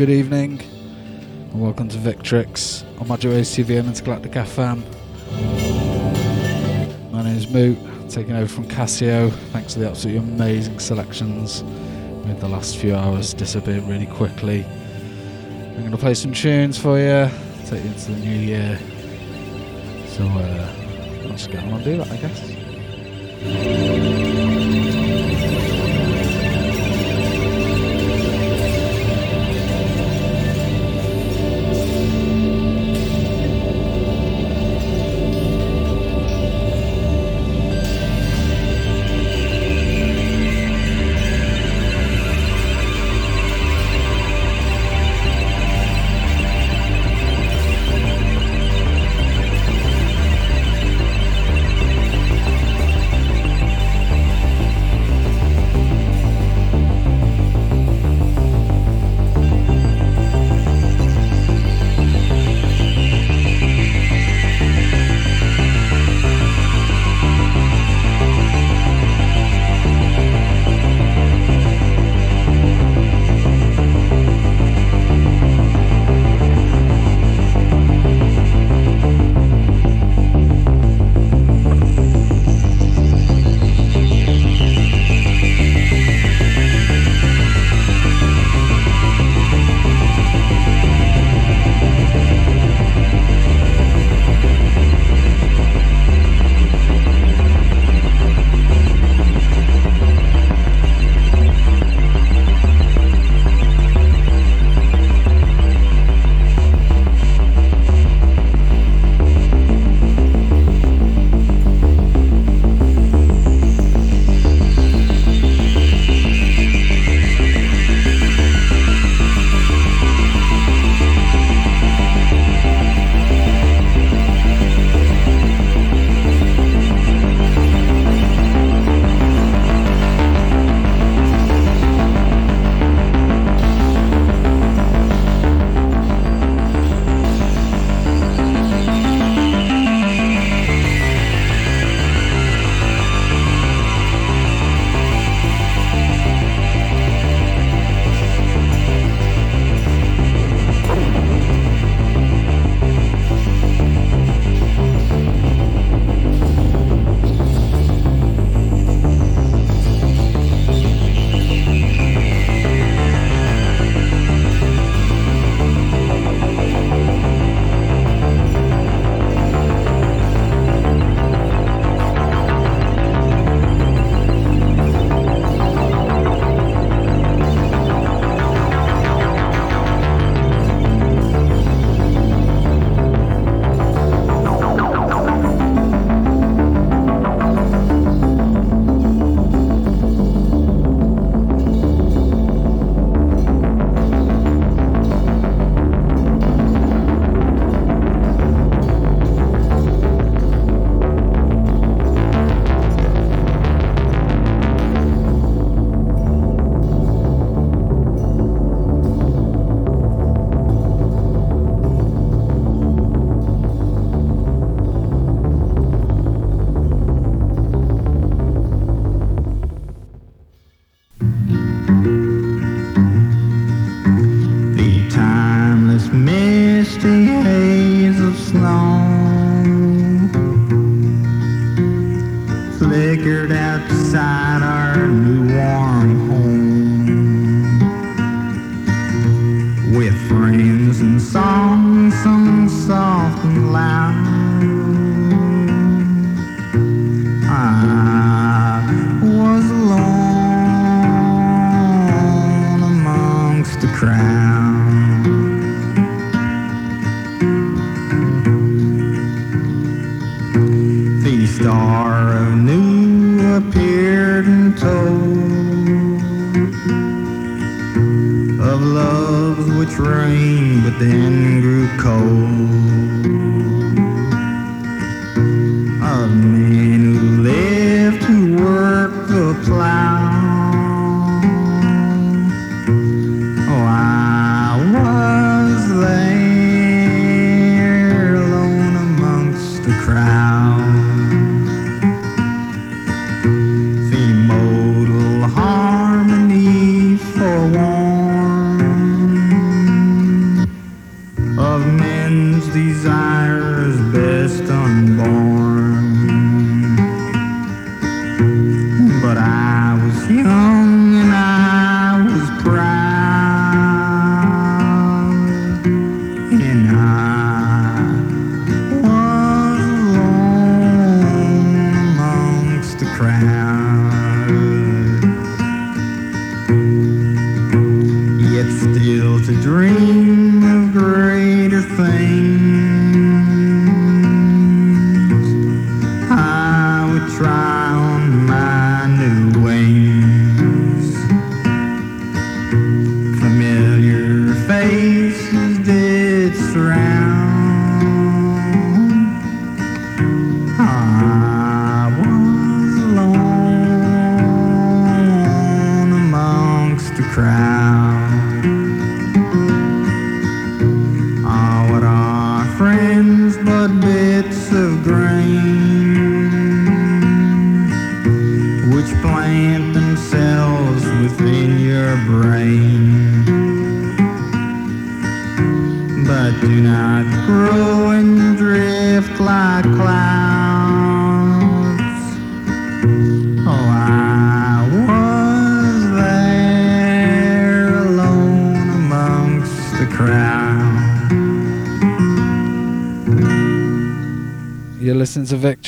good evening, and welcome to Victrix on TV and Intergalactic FM. My name is Moot, taking over from Casio. Thanks to the absolutely amazing selections. Made the last few hours disappear really quickly. I'm going to play some tunes for you, take you into the new year. So, uh, let's get on and do that, I guess.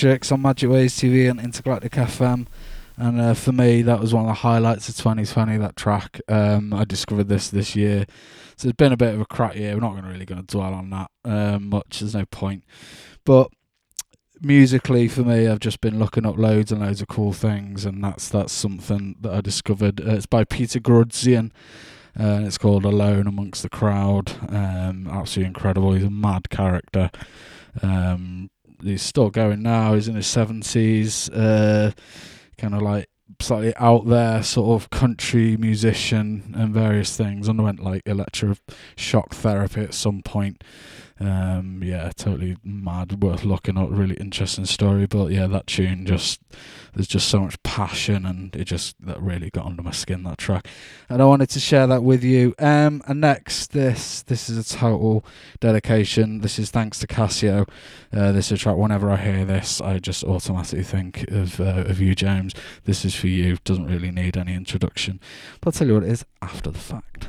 On Magic Waves TV and Intergalactic FM. And uh, for me, that was one of the highlights of 2020. That track, um, I discovered this this year, so it's been a bit of a crap year. We're not to really going to dwell on that um, much. There's no point. But musically, for me, I've just been looking up loads and loads of cool things, and that's that's something that I discovered. Uh, it's by Peter Grudzien. Uh, and it's called Alone Amongst the Crowd. Um, absolutely incredible. He's a mad character. Um, he's still going now. He's in his seventies. Uh, kind of like slightly out there sort of country musician and various things. Underwent like electroshock therapy at some point. Um, yeah, totally mad, worth looking up. Really interesting story, but yeah, that tune just there's just so much passion, and it just that really got under my skin. That track, and I wanted to share that with you. Um, and next, this this is a total dedication. This is thanks to Casio. Uh, this is a track. Whenever I hear this, I just automatically think of uh, of you, James. This is for you. Doesn't really need any introduction, but I'll tell you what it is after the fact.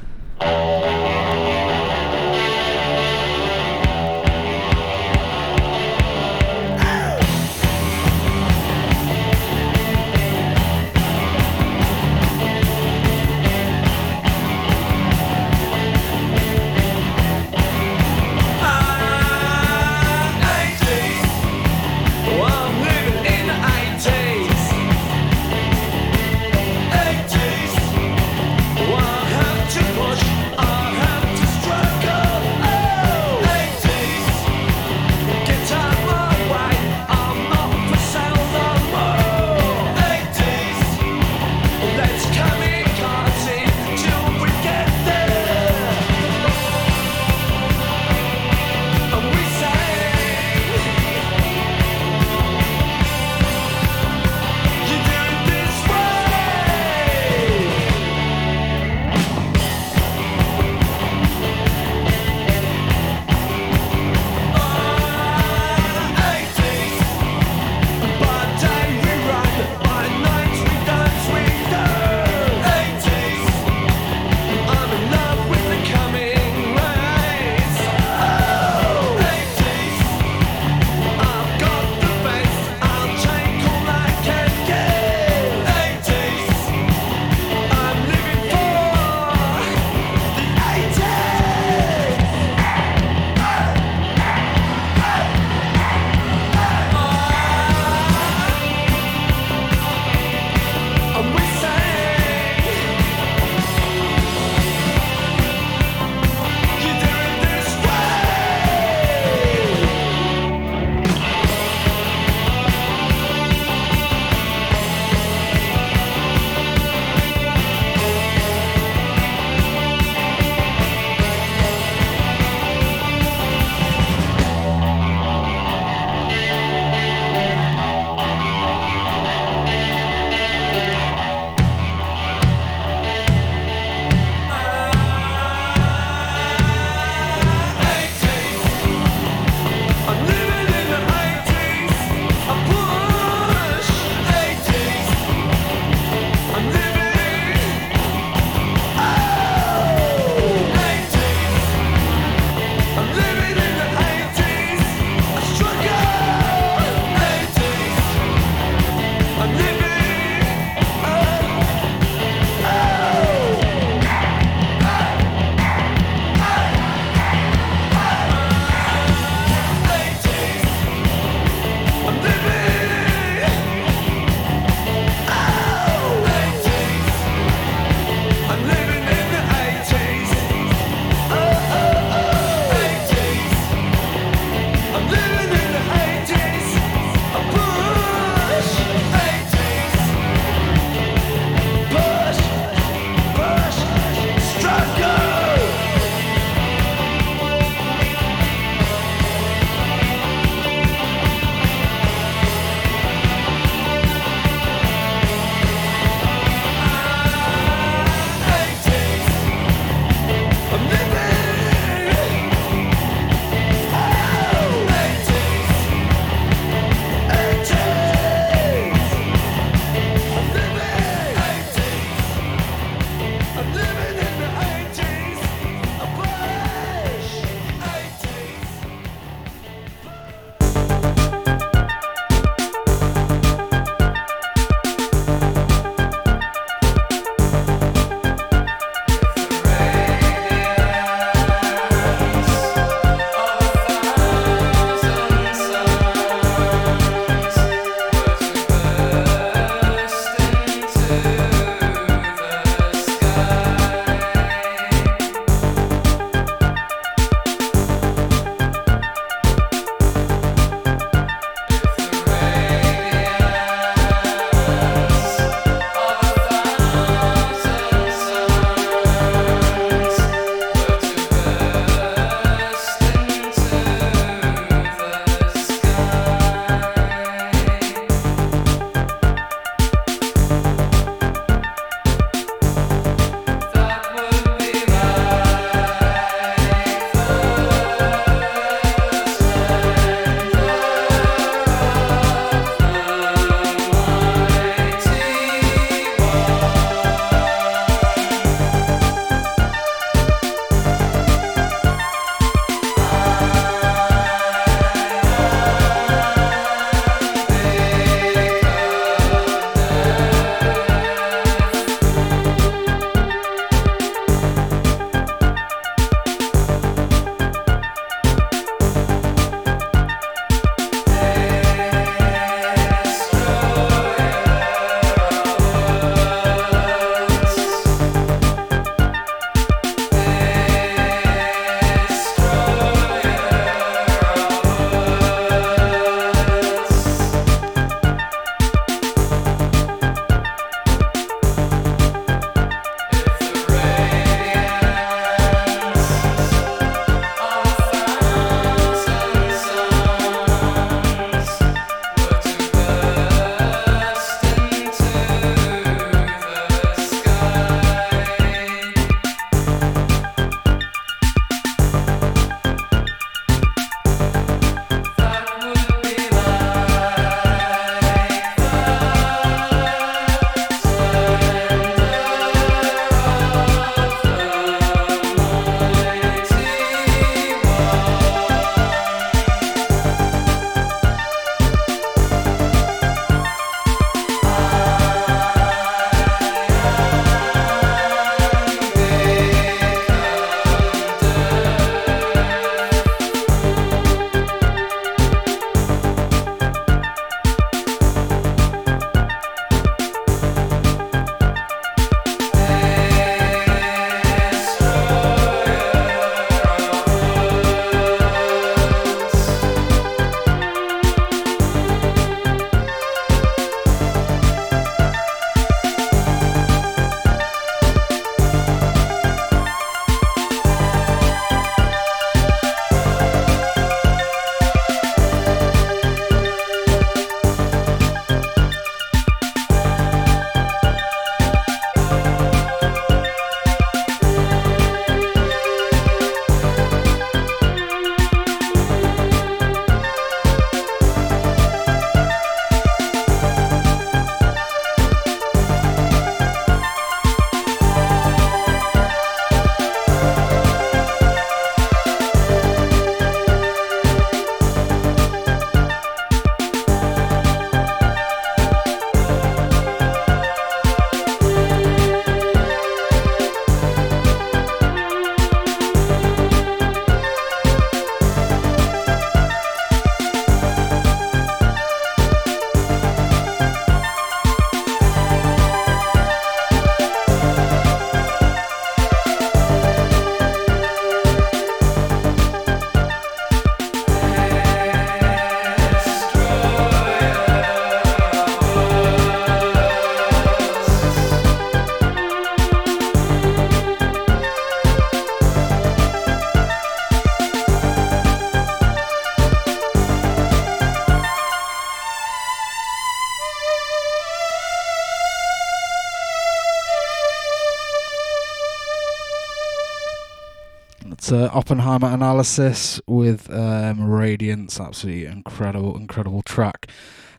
Uh, Oppenheimer Analysis with um, Radiance. Absolutely incredible, incredible track.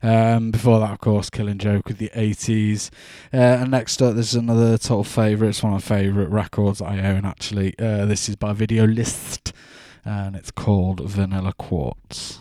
Um, before that, of course, Killing Joke with the 80s. Uh, and next up, there's another total favourite. It's one of my favourite records I own, actually. Uh, this is by Video Liszt, and it's called Vanilla Quartz.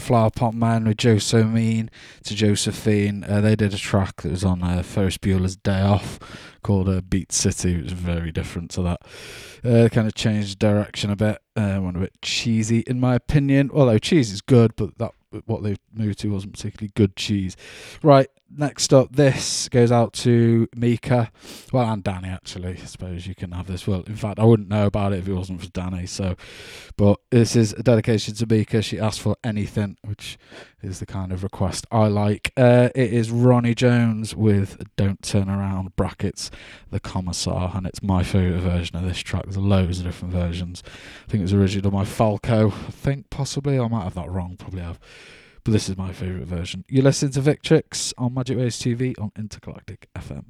Flowerpot Men with Joe So Mean to Josephine. Uh, they did a track that was on uh, Ferris Bueller's Day Off called uh, Beat City. It was very different to that. Uh, kind of changed direction a bit. Uh, went a bit cheesy, in my opinion. Although cheese is good, but that what they moved to wasn't particularly good cheese. Right, next up, this goes out to Mika. Well, and Danny, actually. I suppose you can have this. Well, in fact, I wouldn't know about it if it wasn't for Danny. So, but this is a dedication to Mika. She asked for anything, which is the kind of request I like. Uh, it is Ronnie Jones with Don't Turn Around, brackets, The Kommissar, and it's my favourite version of this track. There's loads of different versions. I think it was originally by Falco. I think possibly. I might have that wrong, probably have. But this is my favourite version. You listen to Victrix on Magic Waves TV on Intergalactic FM.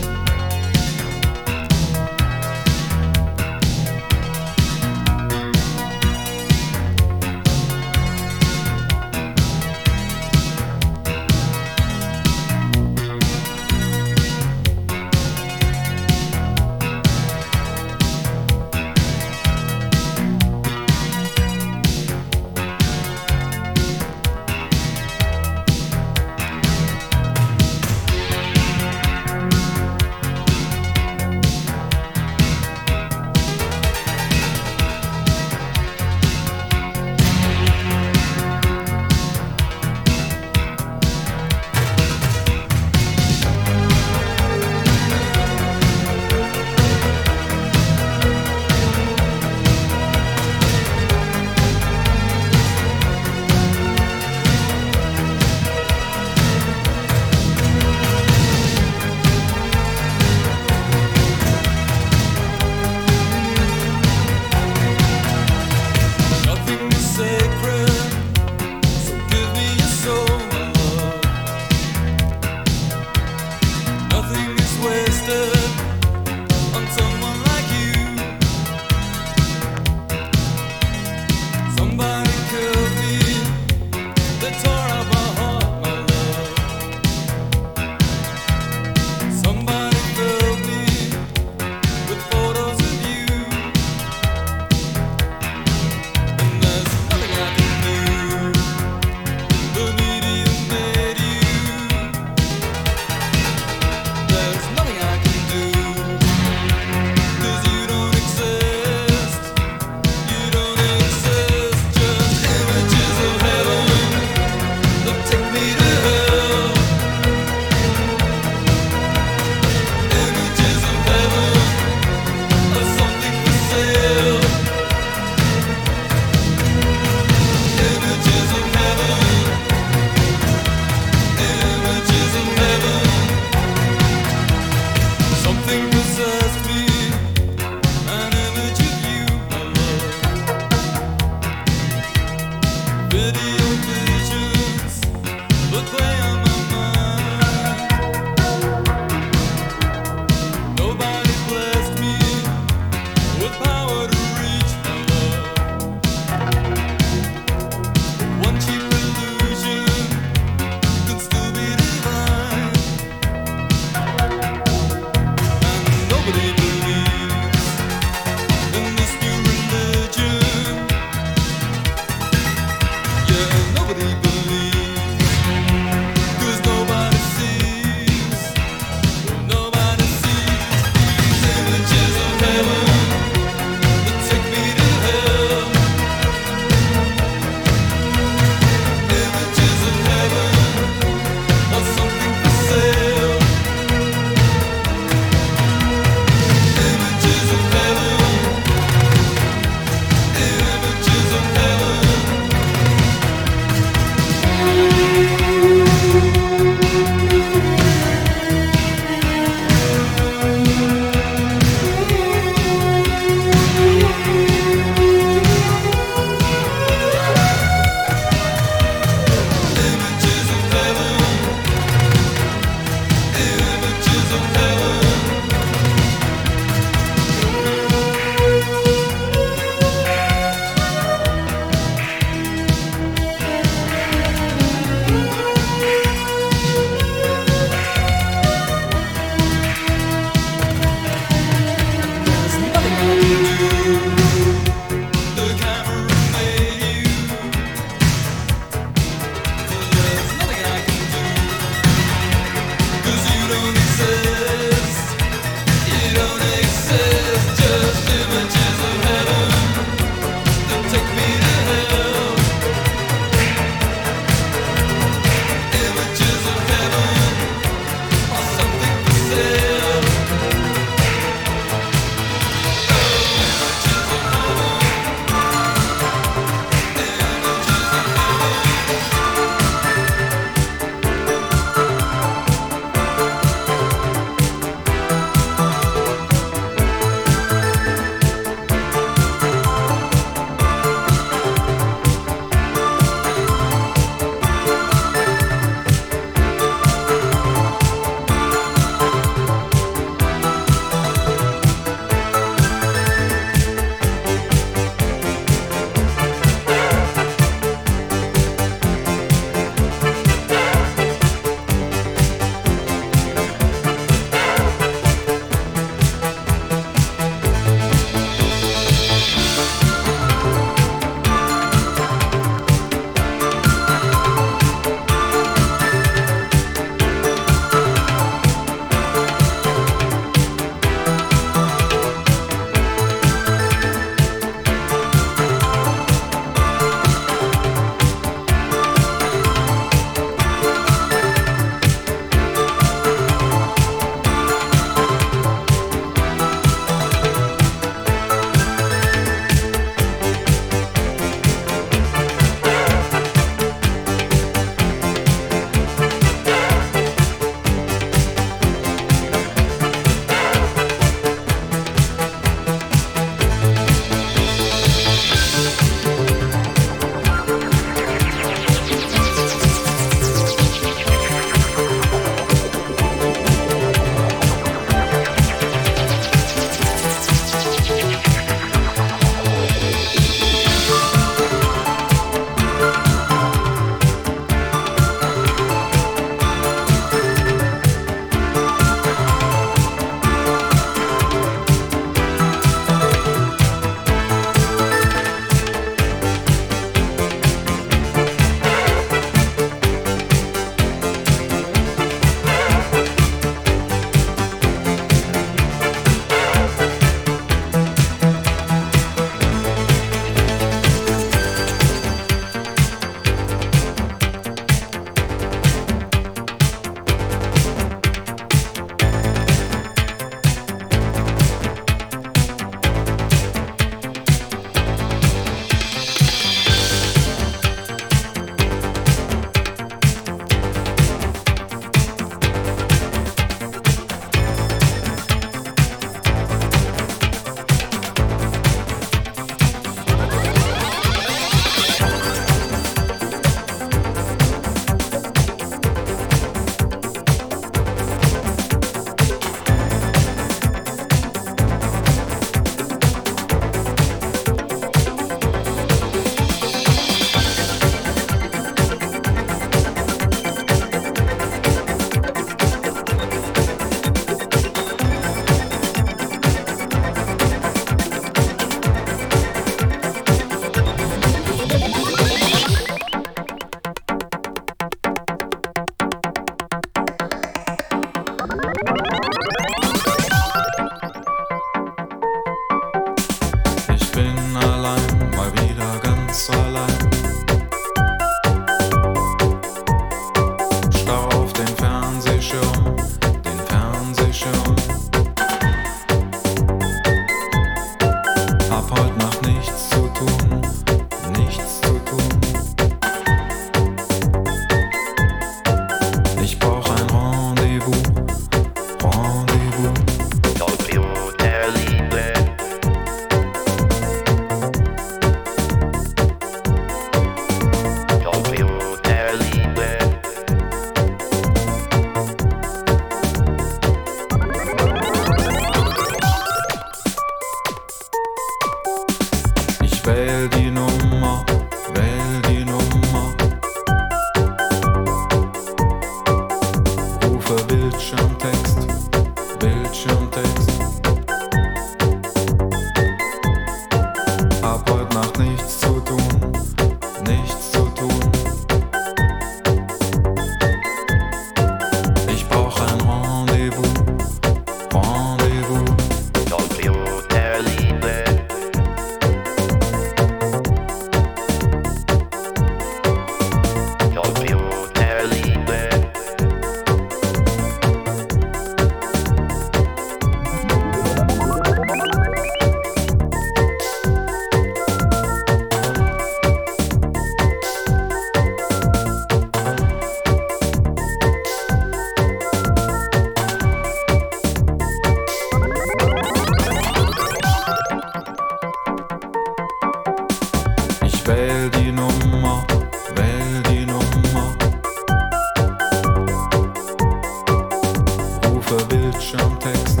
Suche Bildschirmtext,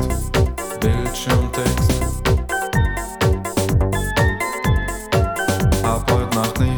Bildschirmtext. Ab heute Nacht nicht.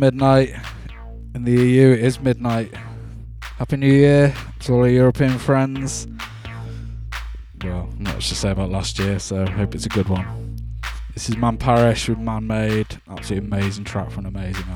midnight. In the EU, it is midnight. Happy New Year to all our European friends. Well, not much to say about last year, so hope it's a good one. This is Man Parrish with Man Made. Absolutely amazing track from an amazing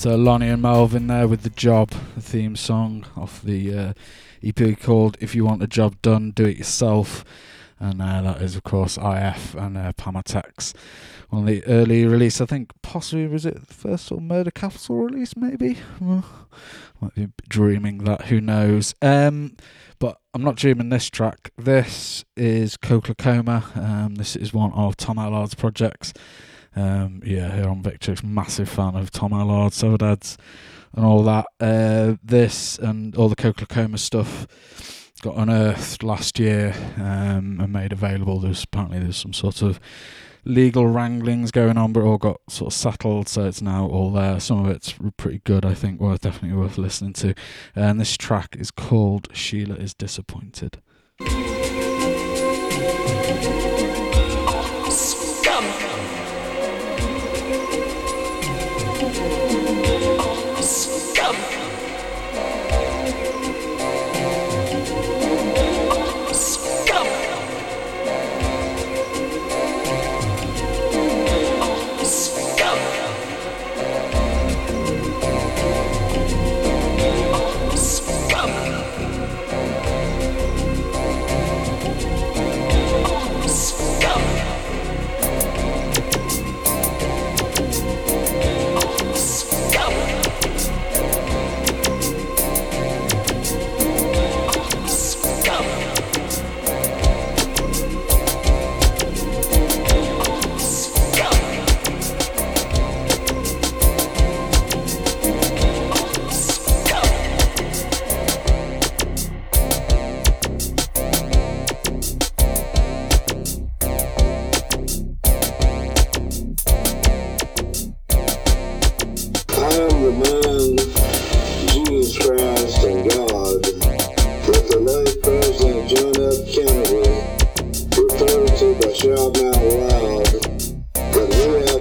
So Lonny and Melvin there with the job, the theme song off the uh, EP called "If You Want a Job Done, Do It Yourself," and uh, that is of course IF and uh, Pamatex. One of the early release, I think possibly was it the first sort of Murder Capital release, maybe. Might be dreaming that, who knows? Um, but I'm not dreaming this track. This is Co Kla Coma. Um, this is one of Tom Allard's projects. Um, yeah, here on Victrix, massive fan of Tom Allard, Sodads, and all that. Uh, this and all the Co Kla Coma stuff got unearthed last year um, and made available. There's apparently there's some sort of legal wranglings going on, but it all got sort of settled, so it's now all there. Some of it's pretty good, I think. Worth definitely worth listening to. And this track is called "Sheila Is Disappointed."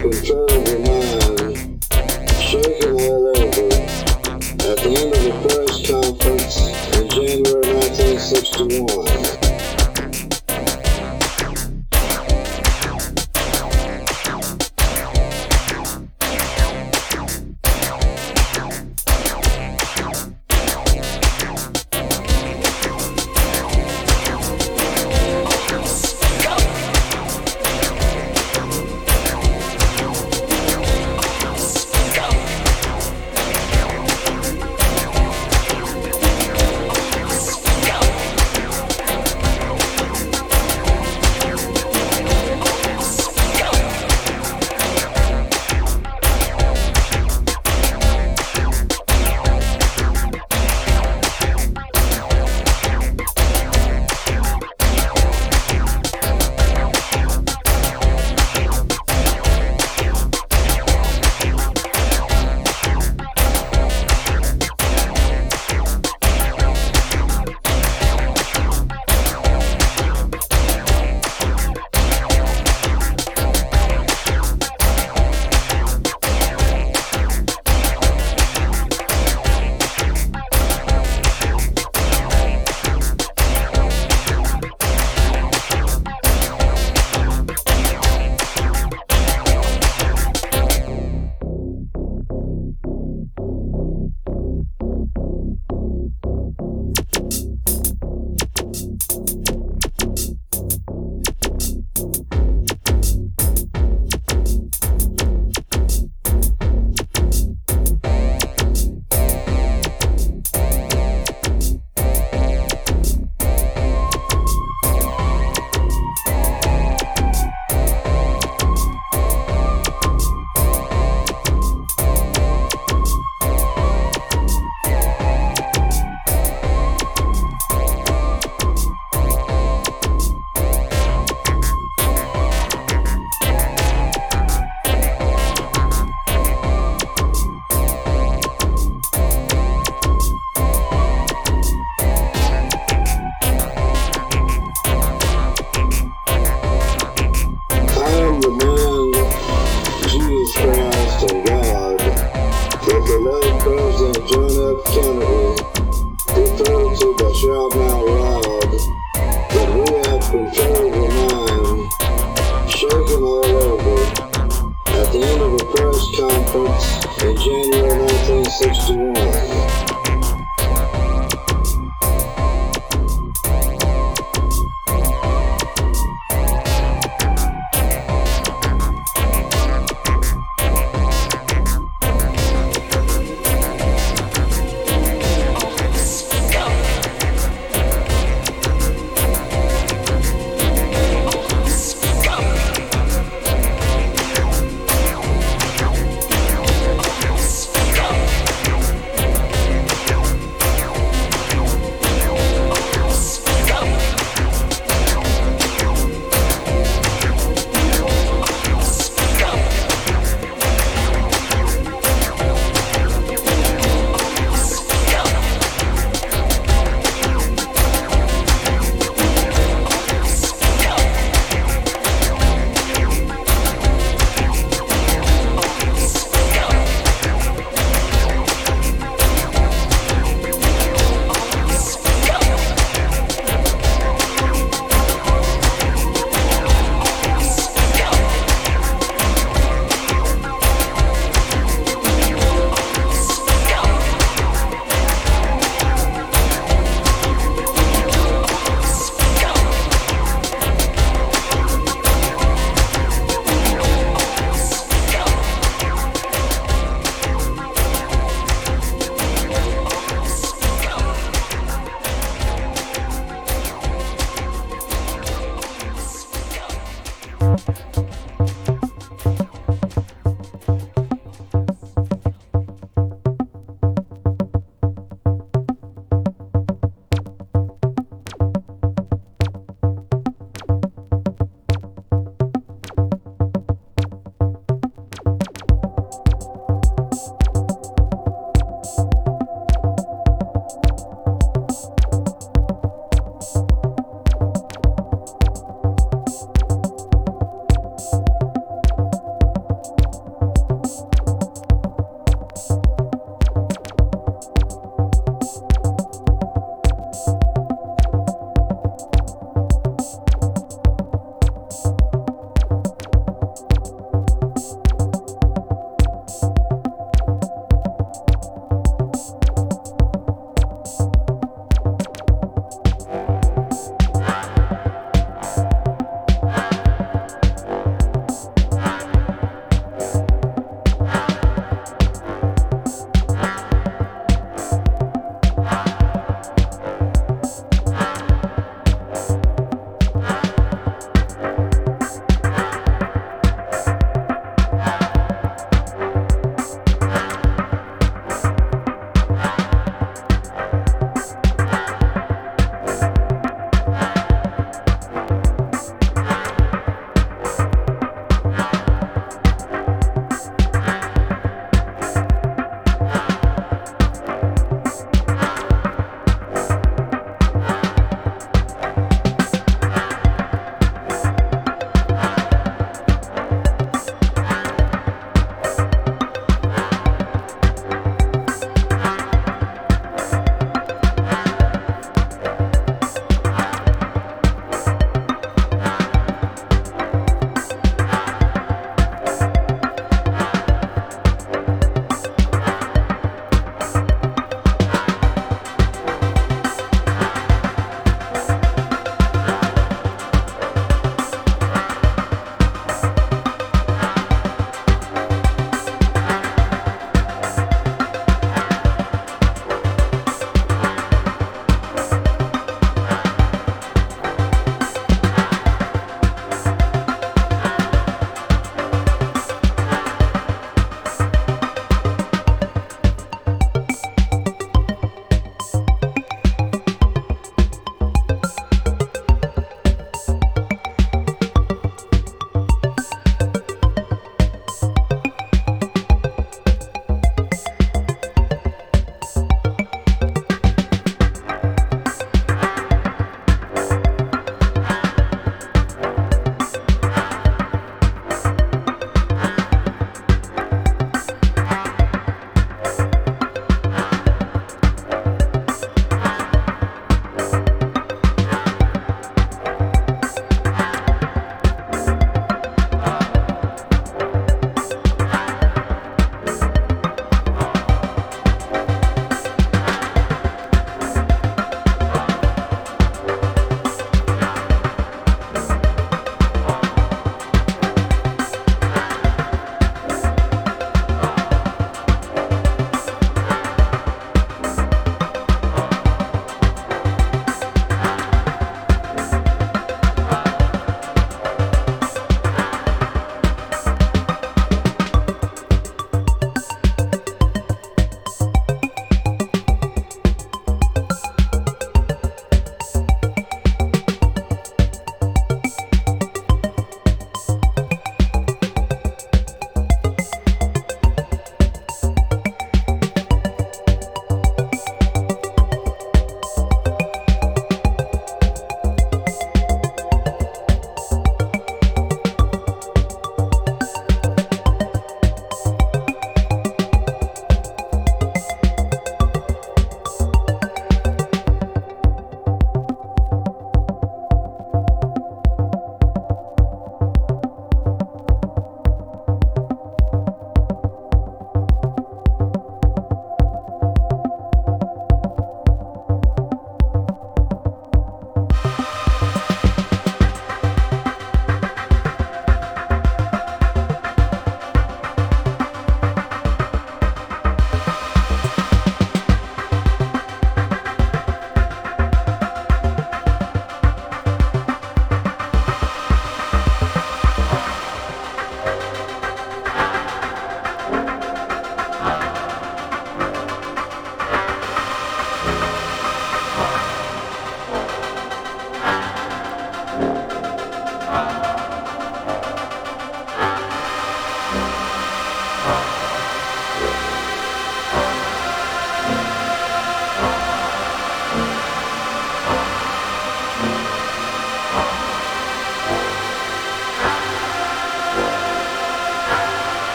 Control your mind, shaking all over at the end of the first conference in January 1961.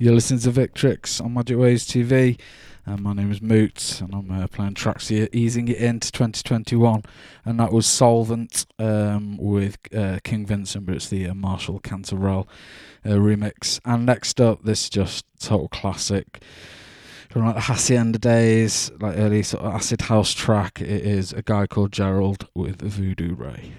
You're listening to Victrix on Magic Waves TV. And my name is Moot, and I'm uh, playing tracks here, easing it into 2021. And that was Solvent um, with uh, King Vincent, but it's the uh, Martial Canterel uh, remix. And next up, this is just total classic from like the Hacienda days, like early sort of acid house track. It is a guy called Gerald with Voodoo Ray.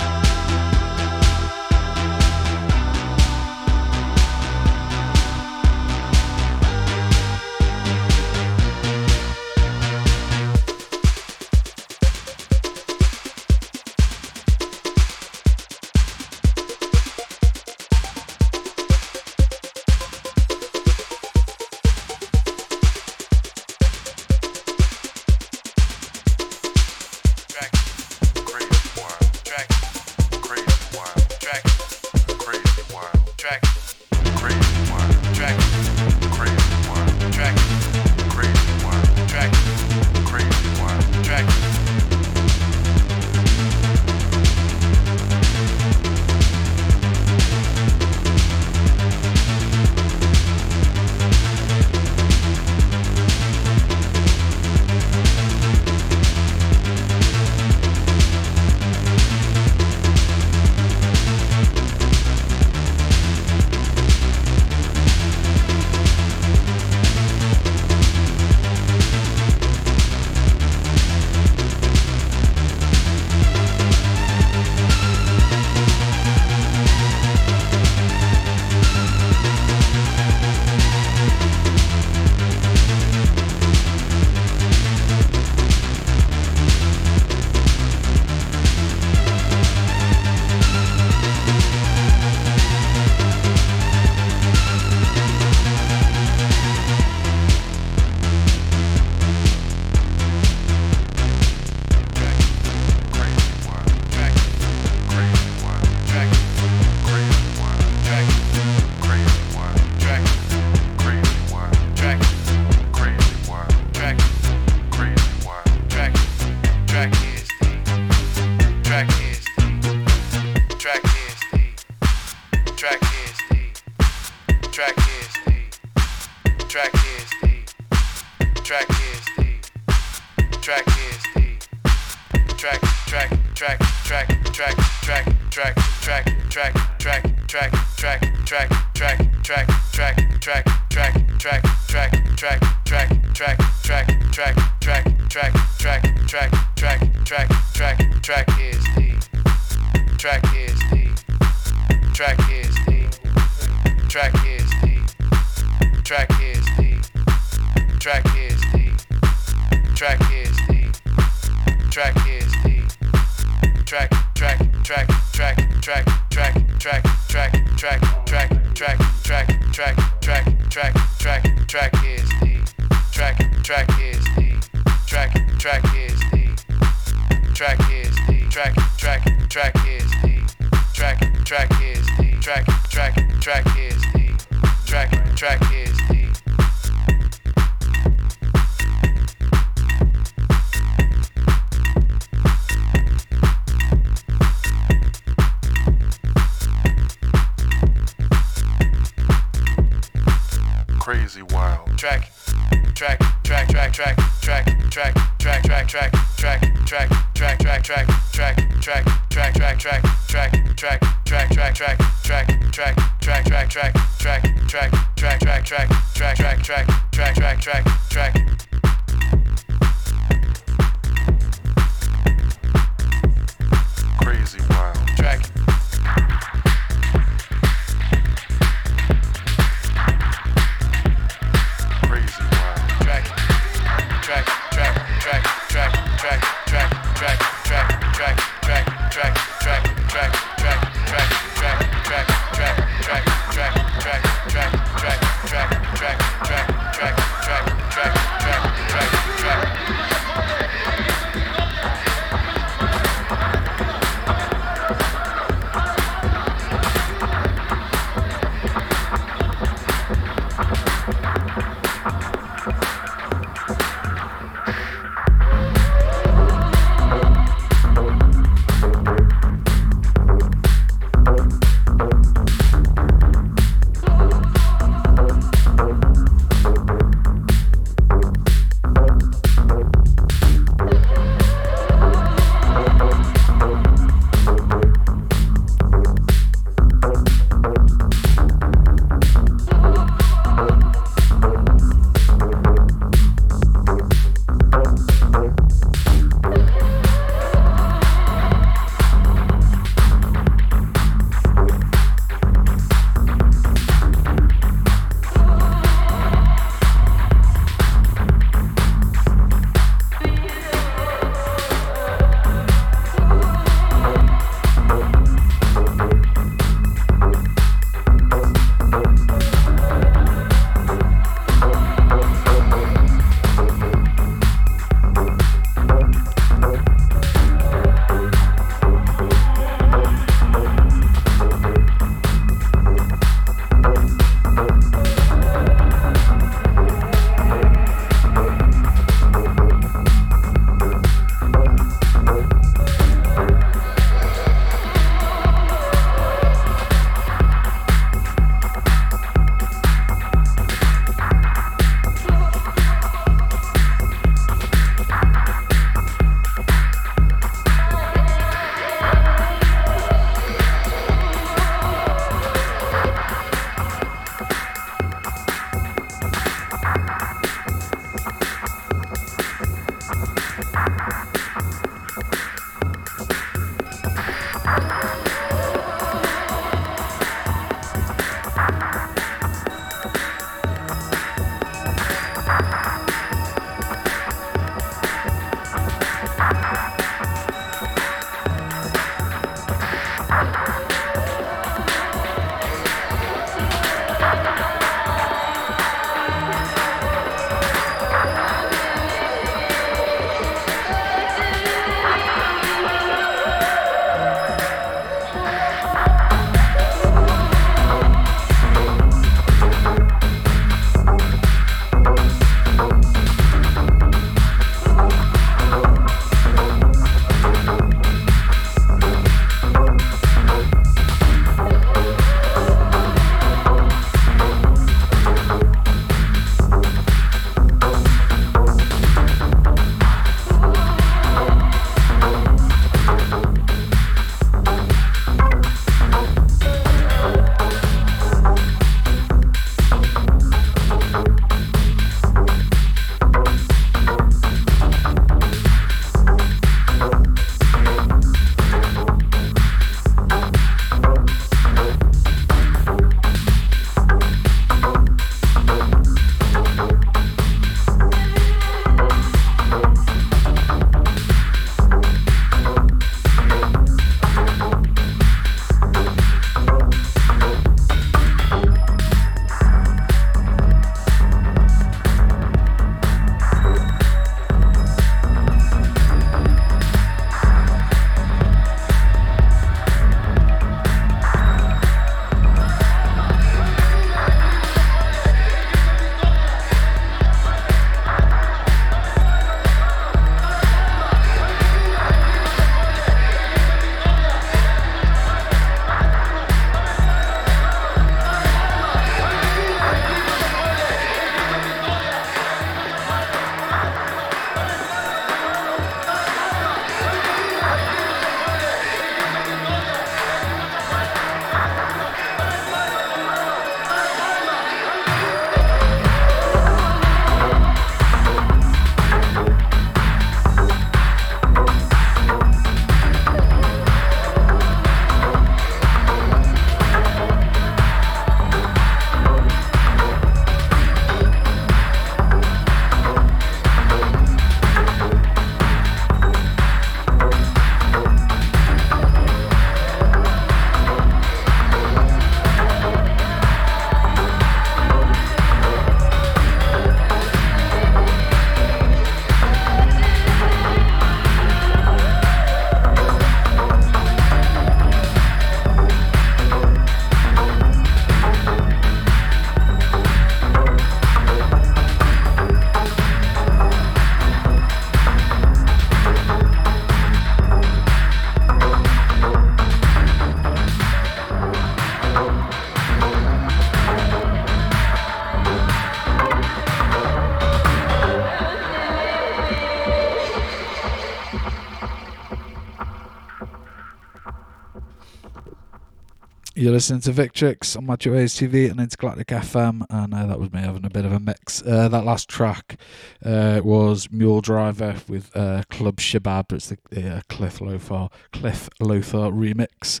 You're listening to Victrix on Magic Waves TV and Intergalactic FM, and uh, that was me having a bit of a mix. Uh, that last track uh, was Mule Driver with uh, Club Shebab. It's the, uh, Cliff Lothar Cliff Lothar remix,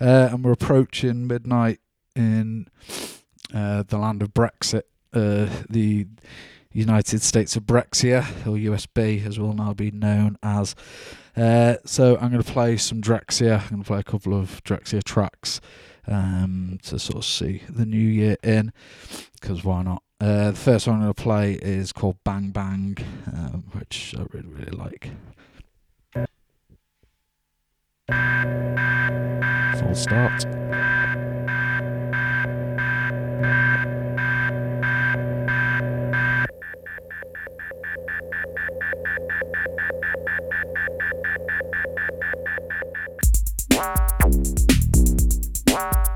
uh, and we're approaching midnight in the land of Brexit. The United States of Brexia, or USB, as will now be known as. Uh, so I'm going to play some Drexciya. I'm going to play a couple of Drexciya tracks um, to sort of see the new year in, because why not? Uh, the first one I'm going to play is called Bang Bang, um, which I really, really like. Full start. Bye.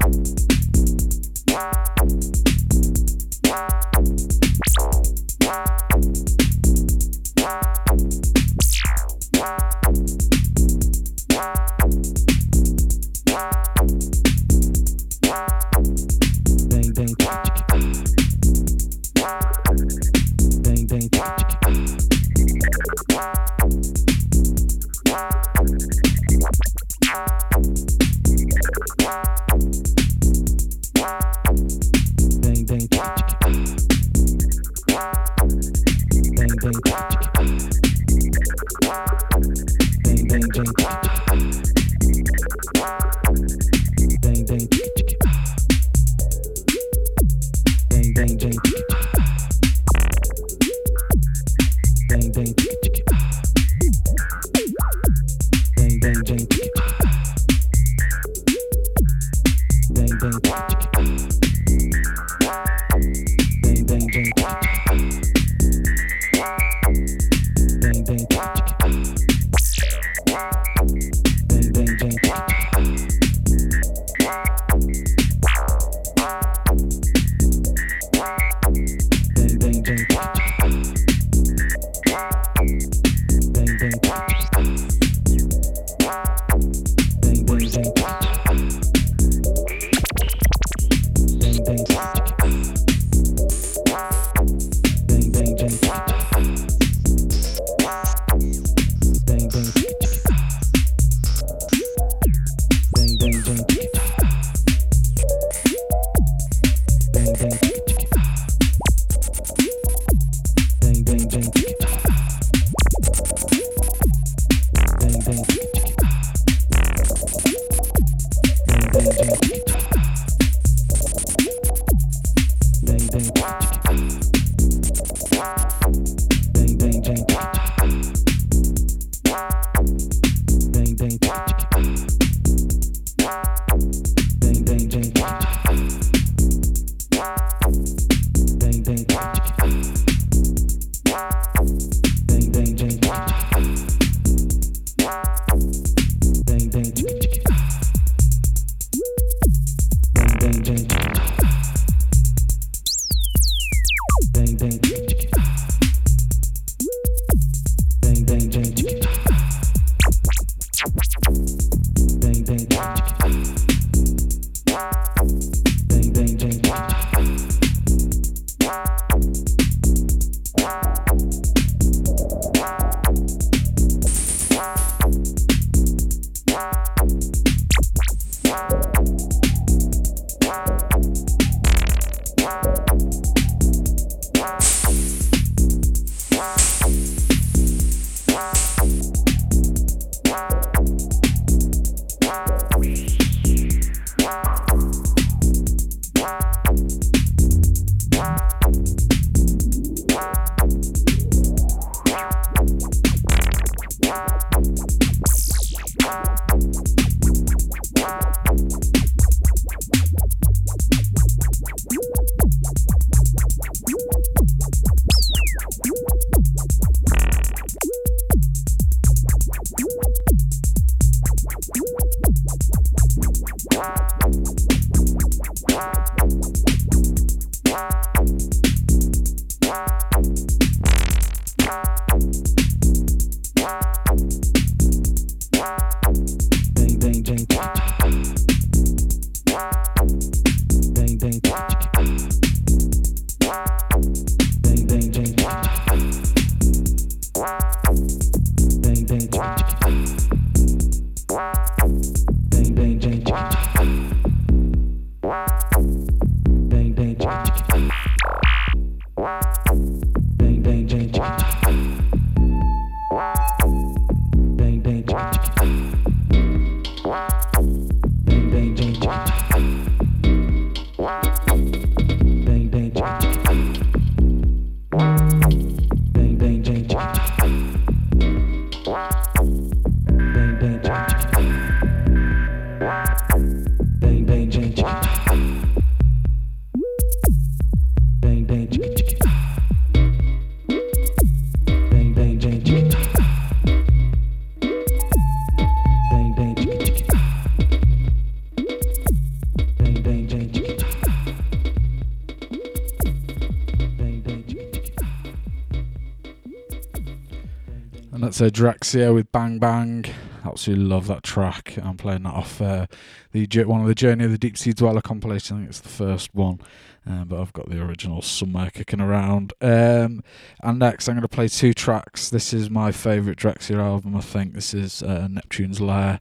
That's uh, Drexciya with Bang Bang. Absolutely love that track. I'm playing that off uh, the one of the Journey of the Deep Sea Dweller compilation. I think it's the first one, um, but I've got the original somewhere kicking around. Um, and next, I'm going to play two tracks. This is my favourite Drexciya album. I think this is uh, Neptune's Lair.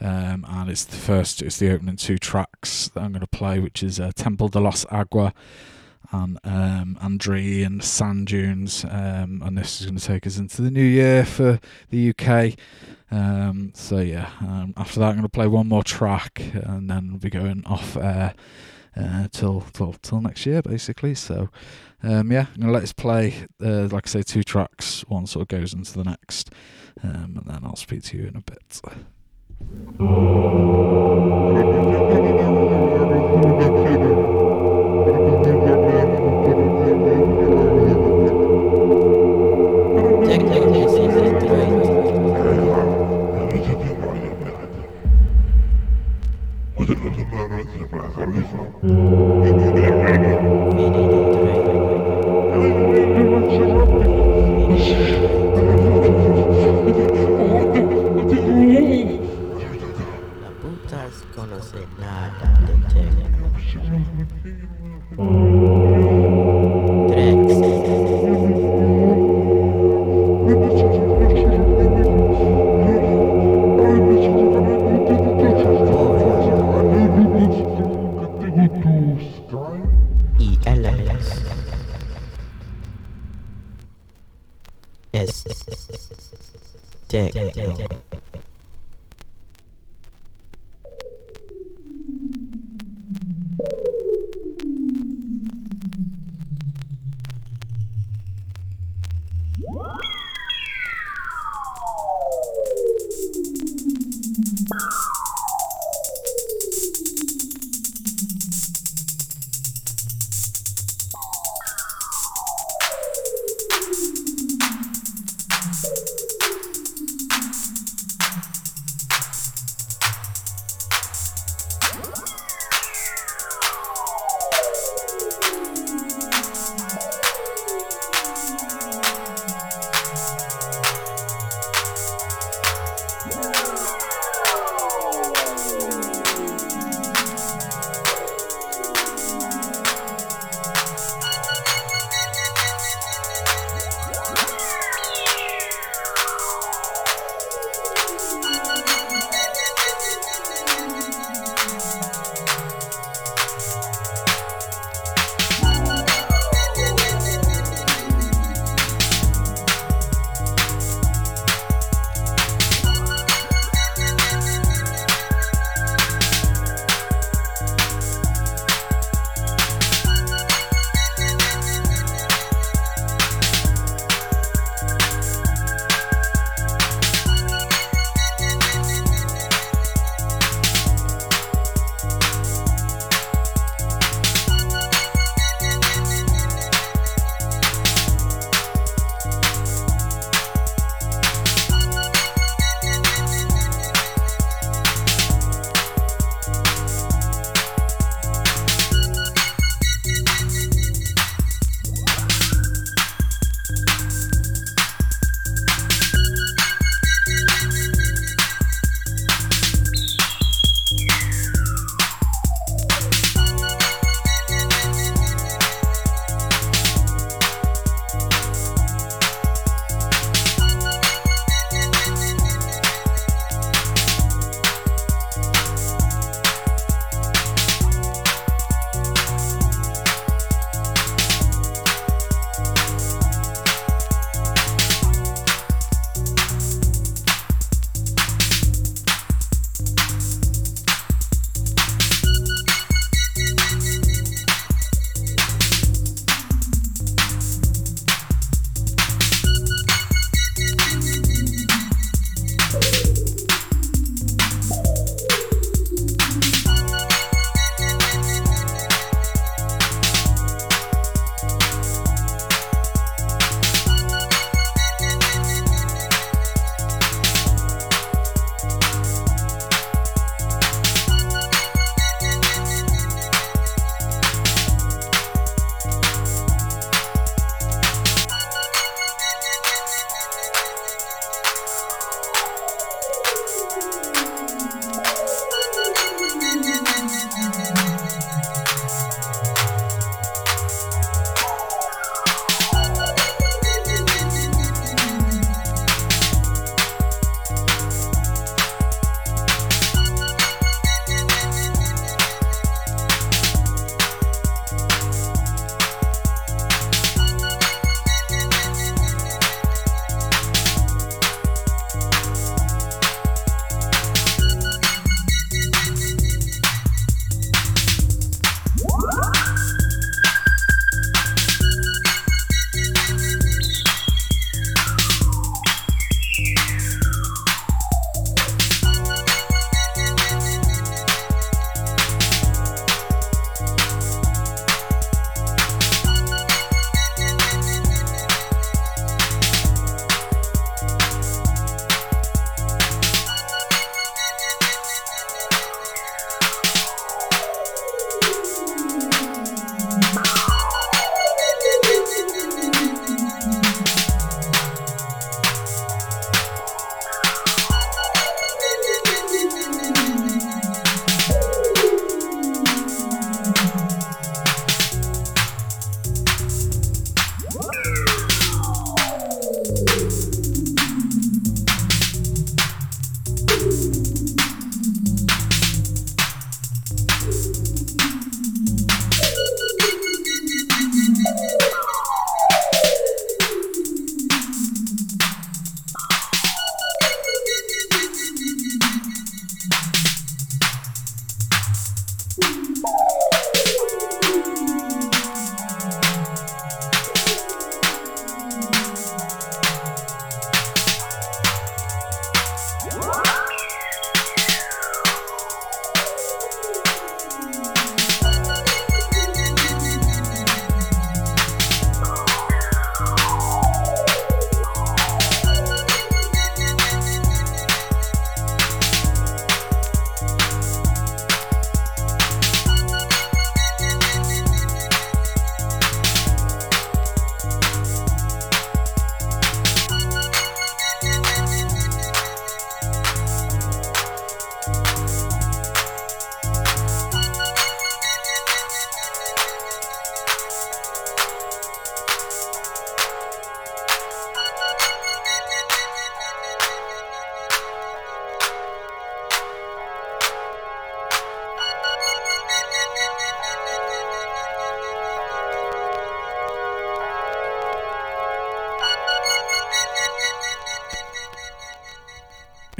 Um, and it's the first, it's the opening two tracks that I'm going to play, which is uh, Temple de los Agua and um, Andraean Sand Dunes. Um, and this is going to take us into the new year for the UK. Um, so yeah, um, after that, I'm going to play one more track, and then we'll be going off air uh, till till till next year, basically. So um, yeah, I'm to let us play, uh, like I say, two tracks. One sort of goes into the next, um, and then I'll speak to you in a bit. putas conoce nada de tele.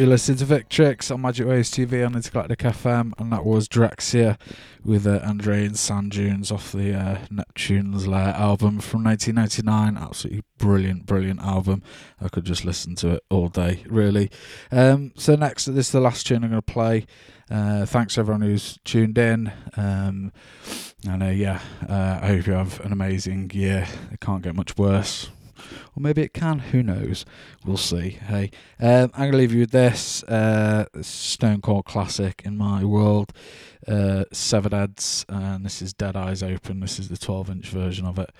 You listened to Victrix on Magic Waves TV on Intergalactic FM, and that was Drexciya with uh, Andraean Sand Dunes off the uh, Neptune's Lair album from 1999. Absolutely brilliant, brilliant album. I could just listen to it all day, really. Um, so, next, this is the last tune I'm going to play. Uh, thanks everyone who's tuned in. Um, and uh, yeah, uh, I hope you have an amazing year. It can't get much worse. Or maybe it can, who knows? We'll see. Hey, um, I'm going to leave you with this uh, Stone Cold classic in my world, uh, Severed Heads, and this is Dead Eyes Open. This is the 12 inch version of it.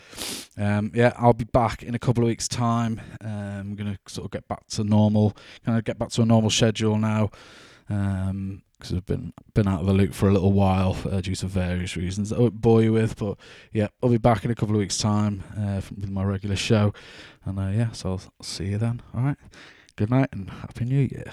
Um, yeah, I'll be back in a couple of weeks' time. Um, I'm going to sort of get back to normal, kind of get back to a normal schedule now. Um, because I've been been out of the loop for a little while uh, due to various reasons that I won't bore you with. But yeah, I'll be back in a couple of weeks' time uh, with my regular show, and uh, yeah, so I'll see you then. All right, good night and happy New Year.